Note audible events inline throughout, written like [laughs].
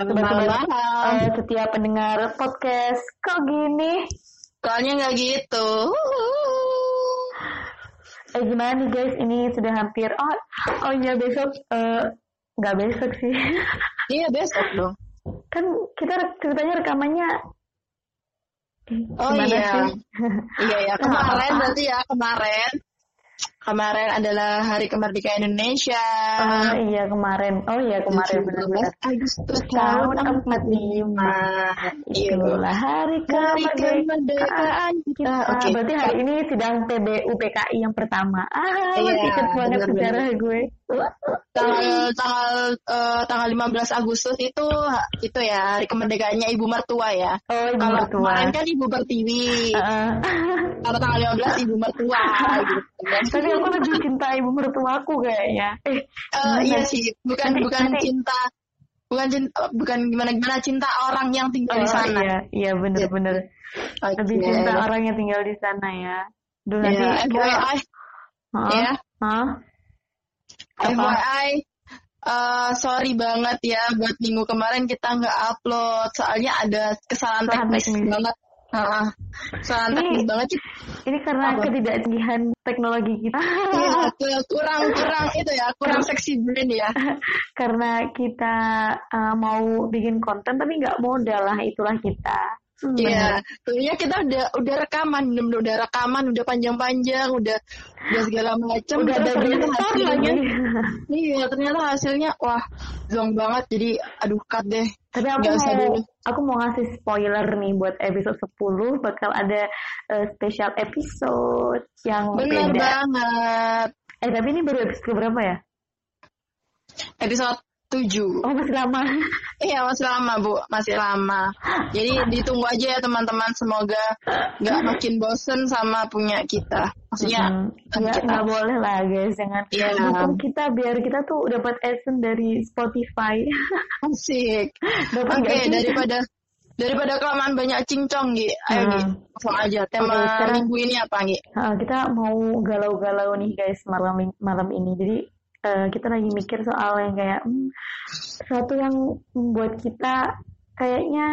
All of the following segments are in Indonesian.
Sobat-sobat uh, setiap pendengar podcast kok gini? Soalnya nggak gitu. Eh gimana nih guys? Ini sudah hampir oh oh iya besok eh, nggak besok sih. [laughs] Iya besok dong. kan kita ceritanya rekamannya Eh, Oh iya. sih? Iya ya [laughs] kemarin berarti ya kemarin. Kemarin adalah Hari Kemerdekaan Indonesia. Oh iya kemarin. Oh iya kemarin 17 benar-benar. Agustus Tahun tahun 45. 45. Iya. Itulah hari kemerdekaan kita. kita. Oke. Berarti hari ini sidang PBU PKI yang pertama. Ah, Iya, masih ingat banget sejarah gue. Tanggal tanggal eh, tanggal 15 Agustus itu itu ya hari kemerdekaannya Ibu Mertua ya. Oh, ibu Kalau mertua. kemarin kan Ibu Pertiwi. Heeh. Kalau tanggal 15 Ibu Mertua gitu. Tapi aku lebih cinta ibu mertuaku kayaknya. Eh, Eh, gimana? iya sih, bukan Nanti- bukan nanti- cinta bukan cinta bukan gimana gimana cinta orang yang tinggal Oh, di sana. Iya, iya bener-bener. Oke. Lebih cinta orang yang tinggal di sana ya. Duh, nanti Ya, kita... FYI Hah? ya, Hah? FYI eh, sorry banget ya buat minggu kemarin kita nggak upload soalnya ada kesalahan teknis teknis. banget. Heeh. kesalahan Ini- teknis banget sih. Ini karena Apa? ketidakcanggihan teknologi kita. Iya, [laughs] kurang kurang itu ya, kurang seksi brain ya. [laughs] karena kita uh, mau bikin konten tapi nggak modal lah itulah kita. Iya, tentunya kita udah udah rekaman, udah, udah rekaman, udah panjang-panjang, udah udah segala macam. Udah ada lagi. [laughs] iya ternyata hasilnya wah zong banget. Jadi aduh cut deh. Tapi aku usah mau dulu. aku mau ngasih spoiler nih buat episode 10 bakal ada uh, special episode yang Bener beda. banget. Eh tapi ini baru episode berapa ya? Episode 7 Oh masih lama. [laughs] Iya masih lama bu, masih lama. Jadi ditunggu aja ya teman-teman. Semoga nggak makin bosen sama punya kita. Maksudnya Hmm, nggak nggak boleh lah guys jangan Iya. dukung kita biar kita tuh dapat adsense dari Spotify. [laughs] asik. dapat Oke, sih? daripada daripada kelamaan banyak cincong, Gi. Ayo, Gi. Hmm. Langsung aja. Tema sekarang- minggu ini apa, Gi? Uh, kita mau galau-galau nih guys malam malam ini. Jadi uh, kita lagi mikir soal yang kayak hmm, sesuatu yang membuat kita kayaknya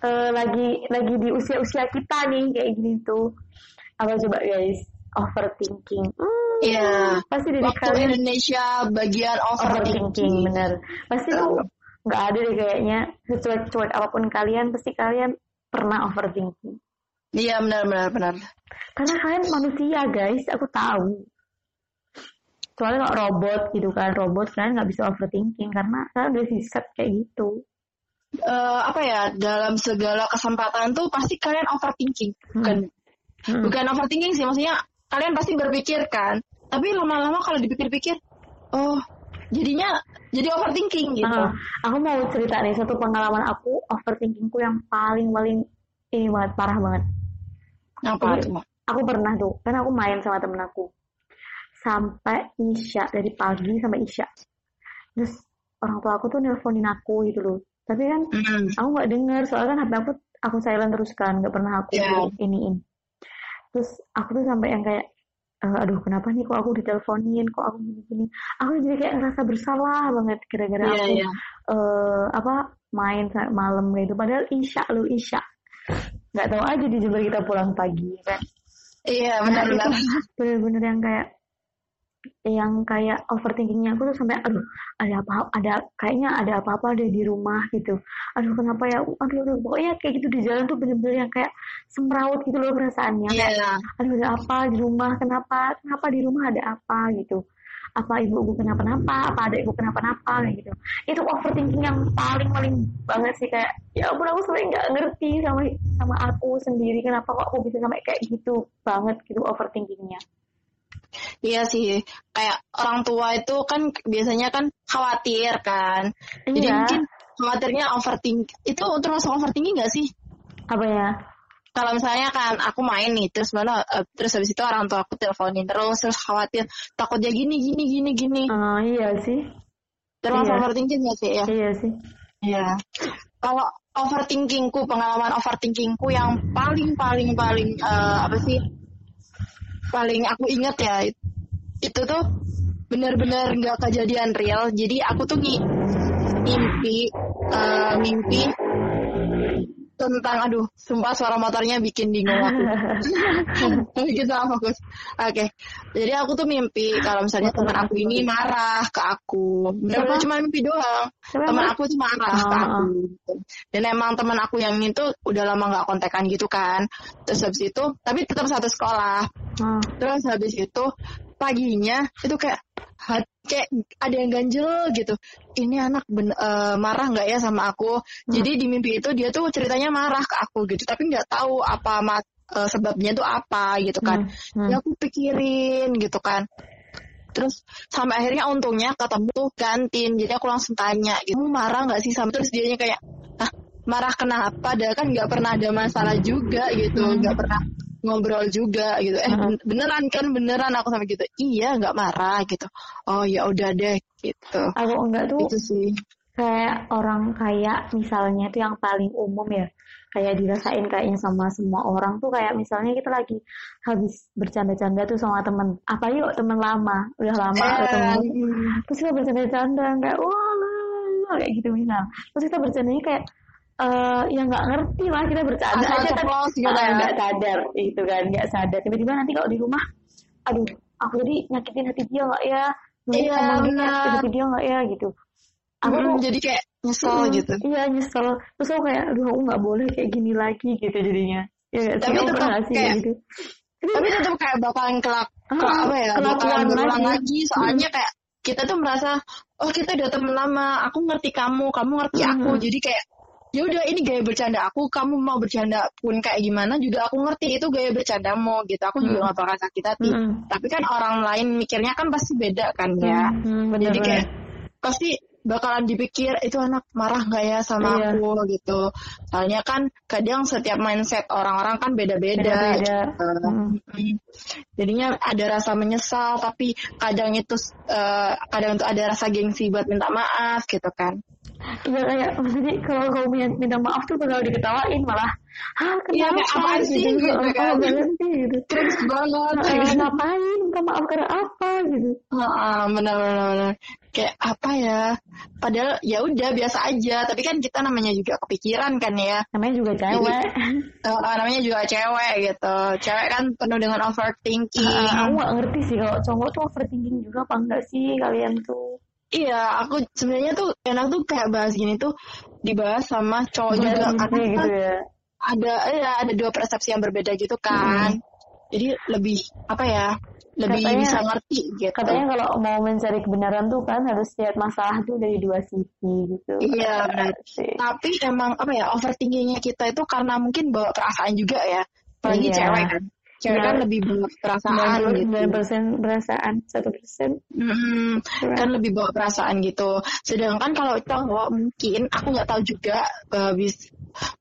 uh, lagi lagi di usia-usia kita nih kayak gini tuh. Apa coba guys? Overthinking. Hmm, Iya. pasti dari Waktu kalian Indonesia bagian overthinking overthinking. bener. Pasti tuh nggak ada deh kayaknya secuek-cuek apa pun kalian pasti kalian pernah overthinking. Iya, benar benar benar. Karena kalian manusia guys, aku tahu. Soalnya kalau robot gitu kan, robot kalian nggak bisa overthinking karena kalian udah di set kayak gitu. Eh, apa ya, dalam segala kesempatan tuh pasti kalian overthinking. Bukan Hmm. bukan overthinking sih, maksudnya kalian pasti berpikir kan. Tapi lama-lama kalau dipikir-pikir, oh, jadinya jadi overthinking gitu. Ah, aku mau cerita nih satu pengalaman aku overthinkingku yang paling paling ini banget parah banget. Apa tuh? Aku pernah tuh, kan aku main sama temen aku sampai isya dari pagi sampai isya. Terus orang tua aku tuh nelponin aku gitu loh. Tapi kan Hmm. aku nggak dengar soalnya kan HP aku aku silent terus kan nggak pernah aku Iya. iniin terus aku tuh sampai yang kayak "Eh, aduh kenapa nih kok aku diteleponin kok aku gini-gini aku jadi kayak ngerasa bersalah banget gara-gara Iya, aku iya. eh, apa main malam gitu padahal isya lu isya nggak tahu aja di Jember kita pulang pagi kan Iya, Nah, benar-benar. itu bener-bener yang kayak yang kayak overthinkingnya aku tuh sampai aduh ada apa ada kayaknya ada apa-apa deh di rumah gitu. Aduh kenapa ya? Aduh, aduh pokoknya kayak gitu di jalan tuh bener-bener yang kayak semrawut gitu loh perasaannya kayak Iya. aduh ada apa di rumah? Kenapa kenapa di rumah ada apa? gitu. Apa ibuku kenapa-napa? Apa adikku kenapa-napa? kayak gitu. Itu overthinking yang paling paling banget sih kayak ya ampun aku sebenarnya nggak ngerti sama sama aku sendiri kenapa kok aku bisa sampai kayak gitu banget gitu overthinkingnya Iya sih, kayak orang tua itu kan biasanya kan khawatir kan. Jadi Iya. mungkin khawatirnya overthinking. Itu termasuk overthinking gak sih? apa ya Kalau misalnya kan aku main nih, terus malah eh, terus habis itu orang tua aku teleponin terus terus khawatir takutnya gini gini gini gini. Eh, iya sih Termasuk iya. overthinking gak sih ya? iya sih Iya. Kalau overthinkingku, pengalaman overthinkingku yang paling paling paling eh, apa sih? Paling aku ingat ya itu tuh benar-benar nggak kejadian real. Jadi aku tuh ngi mimpi uh, mimpi tentang aduh sumpah suara motornya bikin bingung aku [laughs] kita fokus oke okay. jadi aku tuh mimpi kalau misalnya teman aku ini marah ke aku benar-benar cuma mimpi doang teman aku tuh marah oh. ke aku gitu. dan emang teman aku yang ini tuh udah lama nggak kontekan gitu kan terus habis itu tapi tetap satu sekolah oh. terus habis itu paginya itu kayak kayak ada yang ganjel gitu. Ini anak ben, uh, marah nggak ya sama aku? Hmm. Jadi di mimpi itu dia tuh ceritanya marah ke aku gitu, tapi nggak tahu apa mat, uh, sebabnya tuh apa gitu kan. Hmm. Hmm. Ya aku pikirin gitu kan. Terus sampai akhirnya untungnya ketemu tuh kantin, jadi aku langsung tanya gitu, marah nggak sih sama terus dia kayak, ah marah kenapa? Dia kan nggak pernah ada masalah juga gitu, hmm. nggak hmm. pernah ngobrol juga gitu. Eh beneran kan beneran aku sama gitu. Iya nggak marah gitu. Oh ya udah deh gitu. Aku enggak tuh itu sih. kayak orang kayak misalnya itu yang paling umum ya kayak dirasain kayaknya sama semua orang tuh kayak misalnya kita lagi habis bercanda-canda tuh sama temen. Apa yuk temen lama? Udah lama eh. ketemu. terus kita bercanda-canda kayak wah kayak gitu misal. Terus kita bercandanya kayak uh, ya nggak ngerti lah kita bercanda aja tapi uh, nggak sadar itu kan nggak sadar. Tiba-tiba nanti kalau di rumah aduh aku jadi nyakitin hati dia nggak ya? Iya benar. hati dia nggak ya gitu. Aku hmm, jadi kayak nyesel hmm, gitu. iya nyesel. Terus aku kayak aduh aku nggak boleh kayak gini lagi gitu jadinya. Ya tapi tetap kayak gitu. Tapi tetap kayak bakalan kelak kelak apa ya bakalan berulang lagi. soalnya hmm. kayak kita tuh merasa oh kita udah temen lama aku ngerti kamu kamu ngerti aku. Hmm. jadi kayak ya udah ini gaya bercanda aku. Kamu mau bercanda pun kayak gimana juga aku ngerti itu gaya bercanda mau gitu. Aku juga hmm. nggak bakal sakit hati hmm. tapi kan orang lain mikirnya kan pasti beda kan ya. Hmm, hmm bener, jadi kayak pasti bakalan dipikir itu anak marah nggak ya sama iya. aku? gitu. Soalnya kan kadang setiap mindset orang-orang kan beda-beda hmm. jadinya ada rasa menyesal tapi kadang itu uh, kadang itu ada rasa gengsi buat minta maaf gitu kan Iya kayak maksudnya kalau kau minta maaf tuh bakal diketawain malah. Ah iya, kenapa ya, apa sih gitu, gitu kan sih gitu. terus banget. Nah, gitu. ngapain? Minta maaf karena apa gitu. Ah benar benar benar. Kayak apa ya? Padahal ya udah biasa aja. Tapi kan kita namanya juga kepikiran kan ya. Namanya juga cewek. Jadi, uh, namanya juga cewek gitu. Cewek kan penuh dengan overthinking. Uh, aku gak ngerti sih kalau cowok tuh overthinking juga apa enggak sih kalian tuh Iya, aku sebenarnya tuh enak tuh kayak bahas gini tuh dibahas sama cowok juga karena gitu ya. ada ya ada dua persepsi yang berbeda gitu kan. Hmm. Jadi lebih apa ya? Lebih katanya, bisa ngerti gitu. Katanya kalau mau mencari kebenaran tuh kan harus lihat masalah tuh dari dua sisi gitu. Iya, benar. Tapi emang apa ya? Overthinkingnya kita itu karena mungkin bawa perasaan juga ya. Apalagi iya. cewek kan cewek kan lebih bawa perasaan gitu. persen perasaan, satu persen. Hmm, kan lebih bawa perasaan gitu. Sedangkan kalau cowok mungkin aku nggak tahu juga uh, bis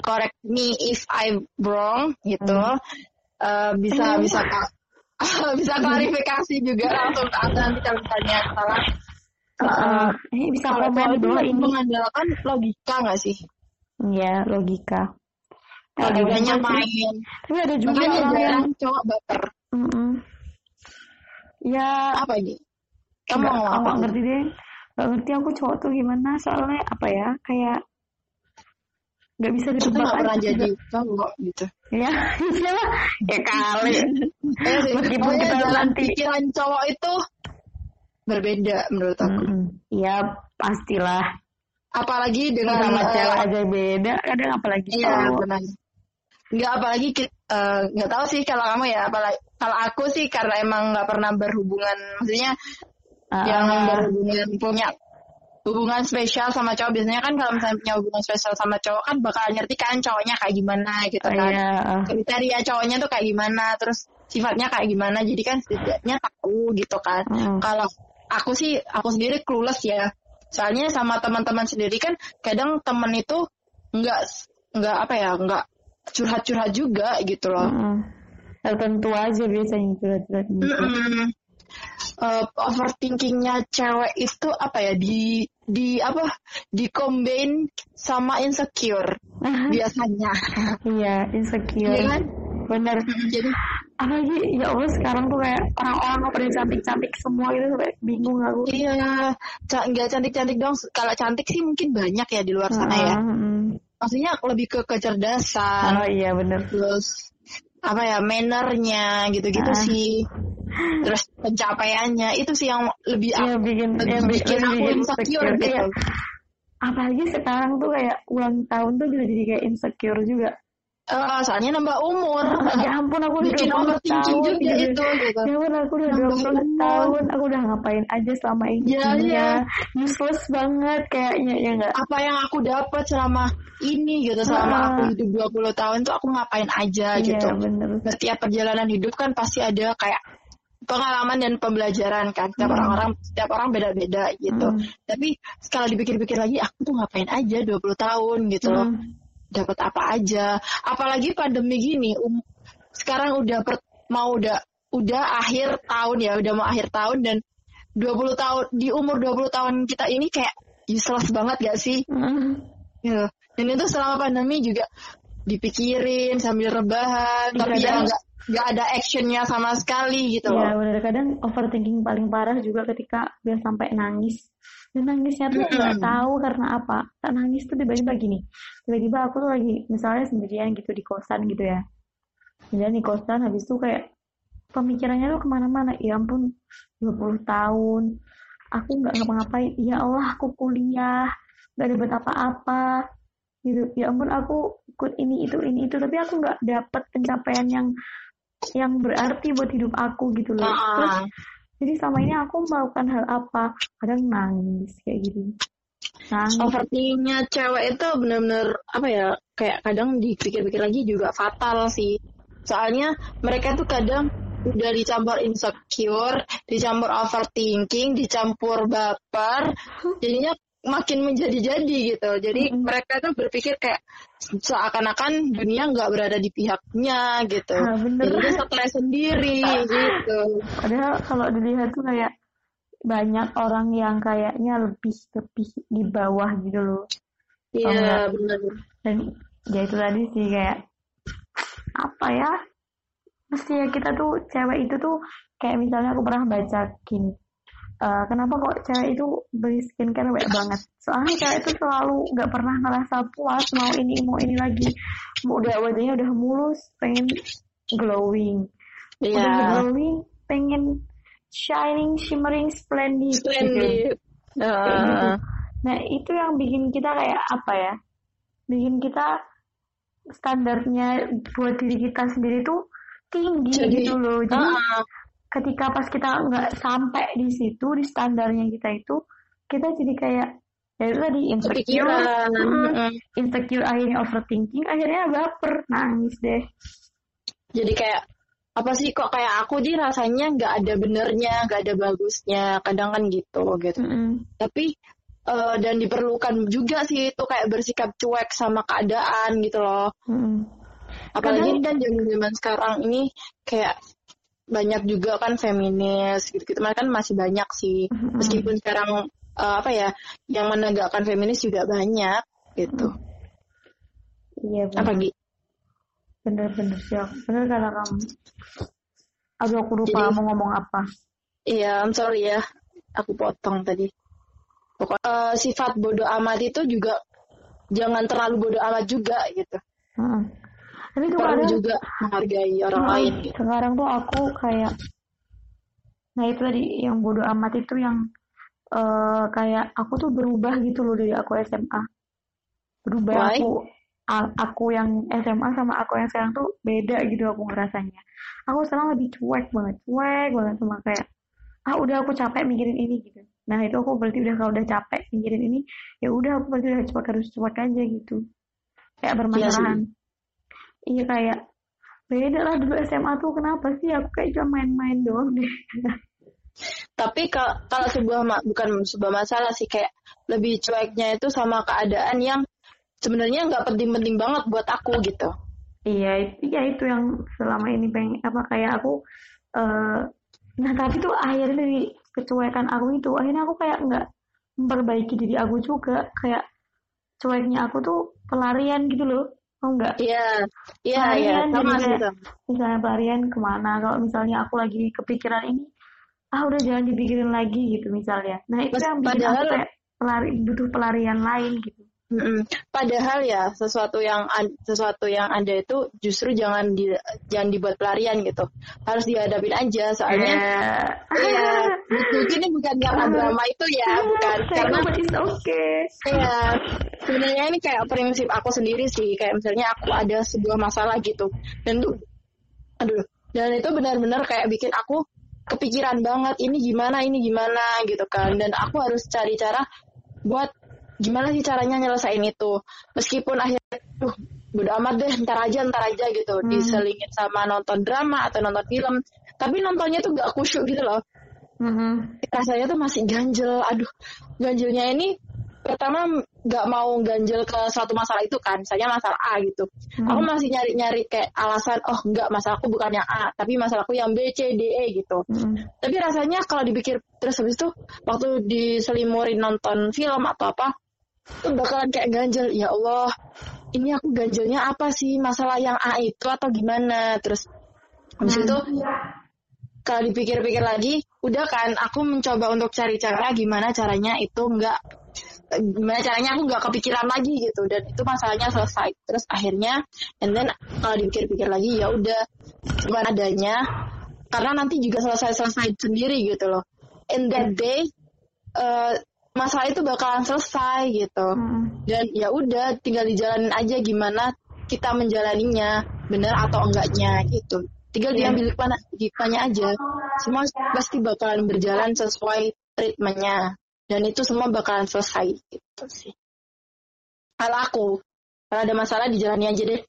correct me if I wrong gitu. Hmm. Uh, bisa bisa [laughs] bisa klarifikasi juga langsung ke nanti kalau misalnya salah. Uh, ini bisa komen dulu ini mengandalkan logika nggak sih? Iya logika logikanya main tapi ada juga Makanya orang yang cowok baper. Mm -mm. ya apa ini? Kamu mau apa ngerti deh. Gak ngerti aku cowok tuh gimana. Soalnya apa ya kayak nggak bisa ditebak nggak pernah jadi cowok gitu. Ya [laughs] iya ya kali. Ya sih, meskipun kita nanti pikiran cowok itu berbeda menurut aku. Iya mm -hmm. pastilah. Apalagi dengan sama cewek. aja beda kadang apalagi iya, benar nggak apalagi eh, nggak uh, tahu sih kalau kamu ya apalagi kalau aku sih karena emang nggak pernah berhubungan maksudnya uh, yang berhubungan punya hubungan spesial sama cowok biasanya kan kalau misalnya punya hubungan spesial sama cowok kan bakal ngerti kan cowoknya kayak gimana gitu oh, kan yeah. kriteria cowoknya tuh kayak gimana terus sifatnya kayak gimana jadi kan setidaknya tahu gitu kan uh. kalau aku sih aku sendiri clueless ya soalnya sama teman-teman sendiri kan kadang temen itu nggak nggak apa ya nggak curhat-curhat juga gitu loh. Mm-hmm. Tertentu aja biasanya curhat-curhat gitu. Mm-hmm. Uh, overthinkingnya cewek itu apa ya di di apa di combine sama insecure [laughs] biasanya iya insecure iya kan bener jadi apalagi ya Allah sekarang tuh kayak orang-orang pada cantik-cantik semua gitu sampai bingung aku iya nggak cantik-cantik dong kalau cantik sih mungkin banyak ya di luar sana ya Hmm. Maksudnya lebih ke kecerdasan oh iya bener terus apa ya mannernya gitu-gitu Ah. sih terus pencapaiannya itu sih yang lebih Iya bikin lebih yang bikin lebih aku insecure gitu Iya. apalagi sekarang tuh kayak ulang tahun tuh juga jadi kayak insecure juga Eh, soalnya nambah umur ya ampun aku udah bikin 20 overthinking tahun juga gitu. itu gitu Ya ampun aku udah Nambah 20 umur. tahun Aku udah ngapain aja selama ini Iya, Dunia iya. Useless banget kayaknya ya enggak apa yang aku dapat selama ini gitu selama Ah. aku hidup 20 tahun tuh aku ngapain aja gitu Iya bener setiap perjalanan hidup kan pasti ada kayak pengalaman dan pembelajaran kan setiap Hmm. orang-orang setiap orang beda-beda gitu Hmm. tapi kalau dipikir-pikir lagi aku tuh ngapain aja 20 tahun gitu loh Hmm. Dapat apa aja. Apalagi pandemi gini um, sekarang udah per- mau udah udah akhir tahun ya udah mau akhir tahun dan 20 tahun di umur 20 tahun kita ini kayak useless banget gak sih? Hmm. gitu. dan itu selama pandemi juga dipikirin sambil rebahan Iya, tapi ya nggak nggak ada actionnya sama sekali gitu Ya loh. bener. Kadang overthinking paling parah juga ketika udah sampai nangis dan nangisnya tuh nggak tahu karena apa. Tak nangis tuh tiba-tiba gini. Tiba-tiba aku tuh lagi misalnya sendirian gitu di kosan gitu ya. Sendirian di kosan habis itu kayak pemikirannya tuh ke mana-mana. Ya ampun 20 tahun. Aku nggak ngapa-ngapain. Ya Allah aku kuliah. Nggak dapat apa-apa. Gitu. Ya ampun aku ikut ini itu ini itu. Tapi aku nggak dapat pencapaian yang yang berarti buat hidup aku gitu loh. Terus Ah, jadi selama ini aku melakukan hal apa? Kadang nangis kayak gitu. Nangis. Overthinkingnya cewek itu bener-bener apa ya kayak kadang dipikir-pikir lagi juga fatal sih. Soalnya mereka tuh kadang udah dicampur insecure dicampur overthinking dicampur baper. Jadinya makin menjadi-jadi gitu. Jadi Mm-mm. mereka tuh berpikir kayak seakan-akan dunia nggak berada di pihaknya gitu. Ah, bener. Jadi dia stres sendiri gitu. Padahal kalau dilihat tuh kayak banyak orang yang kayaknya lebih lebih di bawah gitu loh. Iya benar dan ya itu tadi sih kayak apa ya? Mesti ya kita tuh cewek itu tuh kayak misalnya aku pernah baca gini eh, kenapa kok cewek itu beli skincare banyak banget soalnya cewek itu selalu nggak pernah ngerasa puas mau ini mau ini lagi mau udah wajahnya udah mulus pengen glowing udah iya glowing pengen shining shimmering splendid gitu. splendid gitu. Ah, Nah, itu yang bikin kita kayak apa ya? Bikin kita standarnya buat diri kita sendiri tuh tinggi Jadi- gitu loh. Jadi ah, ketika pas kita nggak sampai di situ di standarnya kita itu, kita jadi kayak ya itu tadi insecure, Mm, Mm-mm. insecure akhirnya overthinking, akhirnya baper, nangis deh. jadi kayak apa sih kok kayak aku sih rasanya nggak ada benernya nggak ada bagusnya kadang kan gitu gitu Mm-mm. tapi eh, dan diperlukan juga sih itu kayak bersikap cuek sama keadaan gitu loh Mm-mm. apalagi kan zaman zaman sekarang ini kayak banyak juga kan feminis gitu gitu mereka kan masih banyak sih Mm-mm. meskipun sekarang eh, apa ya yang menegakkan feminis juga banyak gitu Iya bener. apa gitu bener-bener sih, bener kata kamu. Aduh aku lupa Jadi- mau ngomong apa. Iya, I'm sorry ya, aku potong tadi. Pokoknya eh, sifat bodoh amat itu juga jangan terlalu bodoh amat juga gitu. Mm-mm. Tapi tuh Perlu juga menghargai orang Hmm, lain gitu. Sekarang tuh aku kayak, nah itu tadi yang bodoh amat itu yang eh, kayak aku tuh berubah gitu loh dari aku SMA. Berubah Why? aku, aku yang SMA sama aku yang sekarang tuh beda gitu aku ngerasanya. Aku sekarang lebih cuek banget, cuek banget sama kayak, ah udah aku capek mikirin ini gitu. Nah itu aku berarti udah kalau udah capek mikirin ini, ya udah aku berarti udah cuek harus cuek aja gitu. Kayak bermasalahan. Iya kayak beda lah dulu SMA tuh kenapa sih aku kayak cuma main-main doang deh. Tapi kalau kalau sebuah ma- bukan sebuah masalah sih kayak lebih cueknya itu sama keadaan yang sebenarnya nggak penting-penting banget buat aku gitu. Iya itu ya itu yang selama ini pengen apa kayak aku eh nah tapi tuh akhirnya dari kecuekan aku itu akhirnya aku kayak nggak memperbaiki diri aku juga kayak cueknya aku tuh pelarian gitu loh Oh enggak? Iya, iya, iya. Sama kayak, misalnya pelarian ke mana? Kalau misalnya aku lagi kepikiran ini, ah udah jangan dipikirin lagi gitu misalnya. Nah itu Pas- yang bikin aku padahal- kayak pelari, butuh pelarian lain gitu. Mm-mm. Padahal ya sesuatu yang sesuatu yang ada itu justru jangan di, jangan dibuat pelarian gitu. Harus dihadapin aja soalnya Iya, [laughs] mungkin ini bukan karena drama itu ya, bukan karena Karena it's okay. Iya, sebenarnya ini kayak prinsip aku sendiri sih. Kayak misalnya aku ada sebuah masalah gitu, dan tuh, aduh, dan itu benar-benar kayak bikin aku kepikiran banget. Ini gimana, ini gimana gitu kan. Dan aku harus cari cara buat gimana sih caranya nyelesain itu. Meskipun akhirnya, duh, bodo amat deh, ntar aja, ntar aja gitu. Diselingin sama nonton drama atau nonton film. Tapi nontonnya tuh gak khusyuk gitu loh Mhm. rasanya tuh masih ganjel. Aduh, ganjelnya ini pertama nggak mau ganjel ke suatu masalah itu kan, misalnya masalah A gitu. Aku masih nyari-nyari kayak alasan, oh nggak masalahku bukan yang A, tapi masalahku yang B, C, D, E gitu. Mhm. Tapi rasanya kalau dipikir terus habis itu waktu diselimurin nonton film atau apa, tuh bakalan kayak ganjel. Ya Allah, ini aku ganjelnya apa sih? Masalah yang A itu atau gimana? Terus habis itu kalau dipikir-pikir lagi, udah kan aku mencoba untuk cari cara gimana caranya itu nggak gimana caranya aku nggak kepikiran lagi gitu dan itu masalahnya selesai terus akhirnya and then kalau dipikir-pikir lagi ya udah cuma adanya karena nanti juga selesai-selesai sendiri gitu loh in that day eh, masalah itu bakalan selesai gitu. Mhm. dan ya udah tinggal dijalanin aja gimana kita menjalaninya benar atau enggaknya gitu. Tinggal diambil hikmahnya aja. Semua pasti bakalan berjalan sesuai ritmenya dan itu semua bakalan selesai gitu sih. Kalau aku kalau ada masalah dijalani aja deh.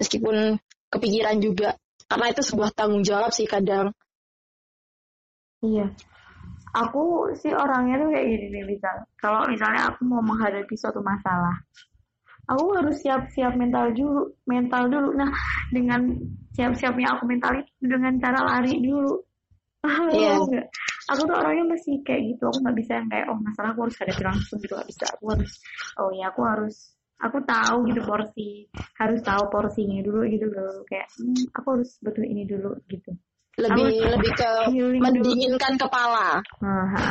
Meskipun kepikiran juga. Karena itu sebuah tanggung jawab sih kadang. Iya. Aku sih orangnya tuh kayak gini nih, misal. Kalau misalnya aku mau menghadapi suatu masalah, aku harus siap-siap mental dulu, mental dulu. Nah, dengan siap-siapnya aku mental itu dengan cara lari dulu. Iya. Tahu nggak? Aku tuh orangnya masih kayak gitu. Aku nggak bisa yang kayak, oh masalah aku harus hadapi langsung gitu. Gak bisa. Aku harus, oh ya aku harus, aku tahu gitu porsi, harus tahu porsinya dulu gitu loh. Kayak, hmm, aku harus butuh ini dulu gitu. Lebih Aku- lebih ke healing dulu. mendinginkan kepala Nah, ha.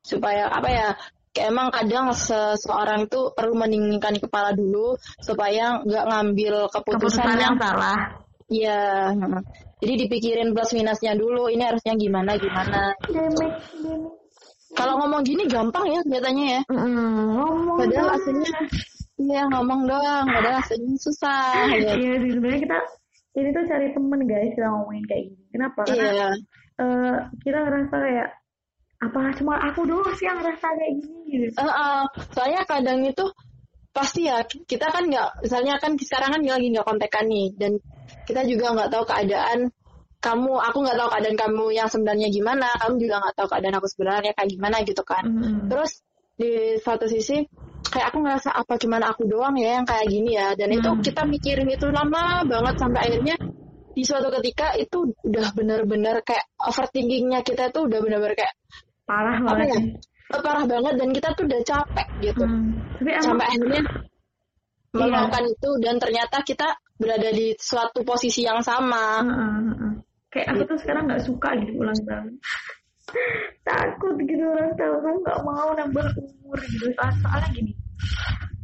supaya apa ya emang kadang seseorang itu perlu mendinginkan kepala dulu supaya nggak ngambil keputusan, keputusan yang yang salah. iya heeh. jadi dipikirin plus minusnya dulu ini harusnya gimana gimana Damage, damage. kalau ngomong gini gampang ya kelihatannya ya Mm, ngomong padahal aslinya iya ngomong doang padahal aslinya susah ya. Iya sih sebenarnya kita ini tuh cari temen guys kita ngomongin kayak gini. Kenapa? Karena iya eh, kita ngerasa kayak apa cuma aku doang sih yang ngerasa kayak gini gitu. Heeh, soalnya kadang itu pasti ya kita kan nggak misalnya kan sekarang kan lagi nggak kontekan nih dan kita juga nggak tahu keadaan kamu aku nggak tahu keadaan kamu yang sebenarnya gimana kamu juga nggak tahu keadaan aku sebenarnya kayak gimana gitu kan Mm. terus di satu sisi kayak aku ngerasa apa cuman aku doang ya yang kayak gini ya dan itu Hmm. kita mikirin itu lama banget sampai akhirnya di suatu ketika itu udah bener-bener kayak overthinkingnya kita tuh udah bener-bener kayak Parah apa banget. ya sih. parah banget dan kita tuh udah capek gitu Hmm. Tapi emang sampai akhirnya Iya. melakukan itu dan ternyata kita berada di suatu posisi yang sama. Heeh. kayak aku tuh sekarang nggak suka gitu ulang tahun. [laughs] Takut gitu ulang tahun aku nggak mau nambah umur gitu. Soal- Soalnya gini,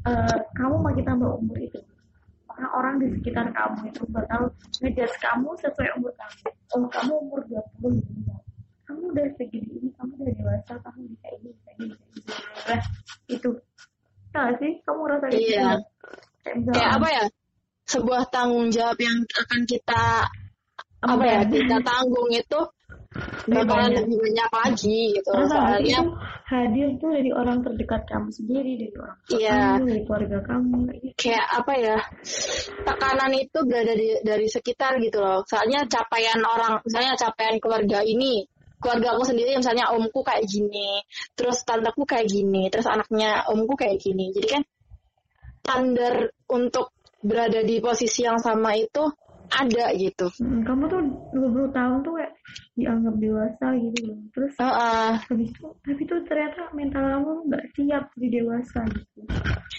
eh, kamu makin tambah umur itu orang-orang di sekitar kamu itu bakal ngejudge kamu sesuai umur kamu. Oh, kamu umur 20 gini ya. Kamu udah segini ini, kamu udah dewasa, kamu bisa ini, bisa ini, bisa ini. Nah, itu. Nah, sih, kamu rasa kayak Iya. gitu. Kayak Kayak apa ya? Sebuah tanggung jawab yang akan kita apa ya? Kita tanggung itu Banyak. lebih banyak lagi gitu. Karena Soalnya hadir tuh dari orang terdekat kamu sendiri, dari orang Iya. kamu, dari keluarga kamu. kayak gitu. kayak apa ya? Tekanan itu berada di, dari sekitar gitu loh. Soalnya capaian orang, misalnya capaian keluarga ini keluarga aku sendiri misalnya omku kayak gini, terus tanteku kayak gini, terus anaknya omku kayak gini. Jadi kan standar untuk berada di posisi yang sama itu ada gitu. Mm, Kamu tuh 20 tahun tuh kayak dianggap dewasa gitu loh. Terus Heeh. habis itu, tapi tuh ternyata mental kamu nggak siap jadi dewasa gitu.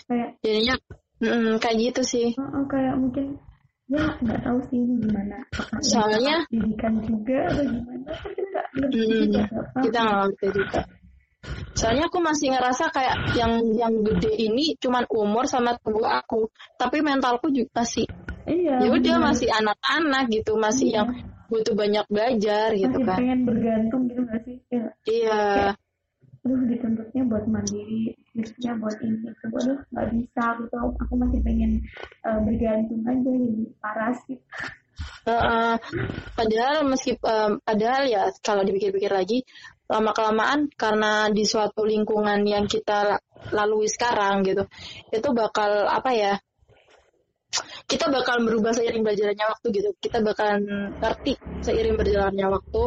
Kayak jadinya Mm, kayak gitu sih. Uh, kayak mungkin ya nggak tahu sih gimana. Ini Soalnya pendidikan juga atau gimana? Kan kita nggak ngerti Hmm, juga. kita nggak ngerti juga. Soalnya aku masih ngerasa kayak yang yang gede ini cuman umur sama tubuh aku, tapi mentalku juga masih Iya. ya udah masih anak-anak gitu, masih Iya. yang butuh banyak belajar gitu masih kan. pengen bergantung gitu nggak sih? Kayak, Iya, aduh dituntutnya buat mandiri, dituntutnya buat ini, itu, aduh nggak bisa gitu. Aku masih pengen eh, bergantung aja jadi parasit. Heeh. padahal meski em, padahal ya kalau dipikir-pikir lagi lama kelamaan karena di suatu lingkungan yang kita la- lalui sekarang gitu, itu bakal apa ya? Kita bakal berubah seiring berjalannya waktu gitu. Kita bakalan ngerti seiring berjalannya waktu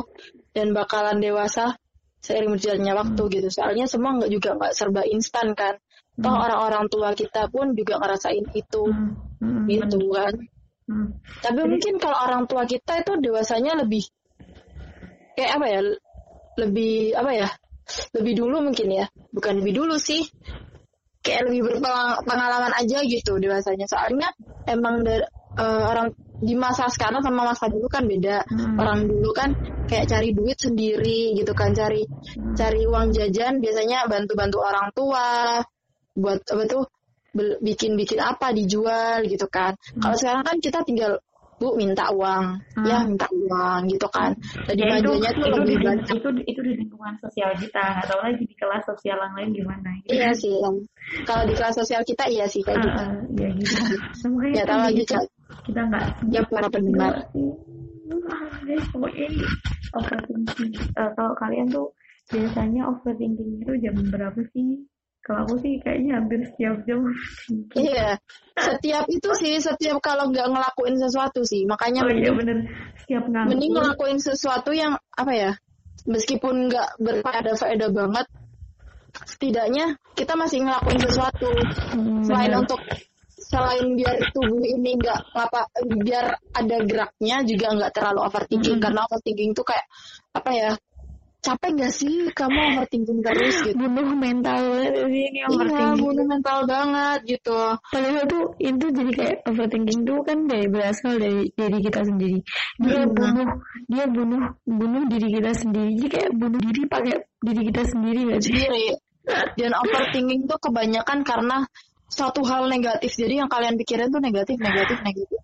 dan bakalan dewasa seiring berjalannya waktu gitu. Soalnya semua nggak juga nggak serba instan kan. Toh Hmm. orang-orang tua kita pun juga ngerasain itu Hmm, hmm, gitu kan. hmm. Tapi mungkin kalau orang tua kita itu dewasanya lebih kayak apa ya? Lebih apa ya? Lebih dulu mungkin ya. Bukan lebih dulu sih. Kayak lebih berpengalaman aja gitu dewasanya. Soalnya emang dari, eh, orang di masa sekarang sama masa dulu kan beda. Hmm. Orang dulu kan kayak cari duit sendiri gitu kan, cari Hmm. cari uang jajan biasanya bantu-bantu orang tua buat apa tuh bel- bikin-bikin apa dijual gitu kan. Kalau sekarang kan kita tinggal bu minta uang, ya Hmm. minta uang gitu kan. Jadi ya itu belanjanya tuh itu lebih di, banyak. itu itu di lingkungan sosial kita nggak tahu lagi di kelas sosial yang lain gimana gitu. Iya sih. Kalau di kelas sosial kita iya sih kayak gitu. Ah, ya gitu Ya tahu lagi kita, Cak. kita nggak Ya para pendengar. Pokoknya ini overthinking Eh, kalau kalian tuh biasanya overthinking itu jam berapa sih kalau aku sih kayaknya hampir setiap jam [laughs] Iya. Setiap itu sih, setiap kalau nggak ngelakuin sesuatu sih, makanya oh iya mending, bener setiap nganggur mending ngelakuin sesuatu yang apa ya, meskipun nggak berfaedah-faedah banget, setidaknya kita masih ngelakuin sesuatu. Hmm, selain bener. untuk selain biar tubuh ini nggak ngapa biar ada geraknya juga nggak terlalu overthinking Mm. karena overthinking tuh kayak apa ya capek nggak sih kamu overthinking terus gitu bunuh mental ini iya bunuh mental banget gitu Padahal tuh itu jadi kayak overthinking tuh kan dari berasal dari diri kita sendiri. Dia Hmm. bunuh dia bunuh bunuh diri kita sendiri. Jadi kayak bunuh diri pakai diri kita sendiri gak sih? sendiri dan overthinking tuh kebanyakan karena suatu hal negatif jadi yang kalian pikirin tuh negatif negatif negatif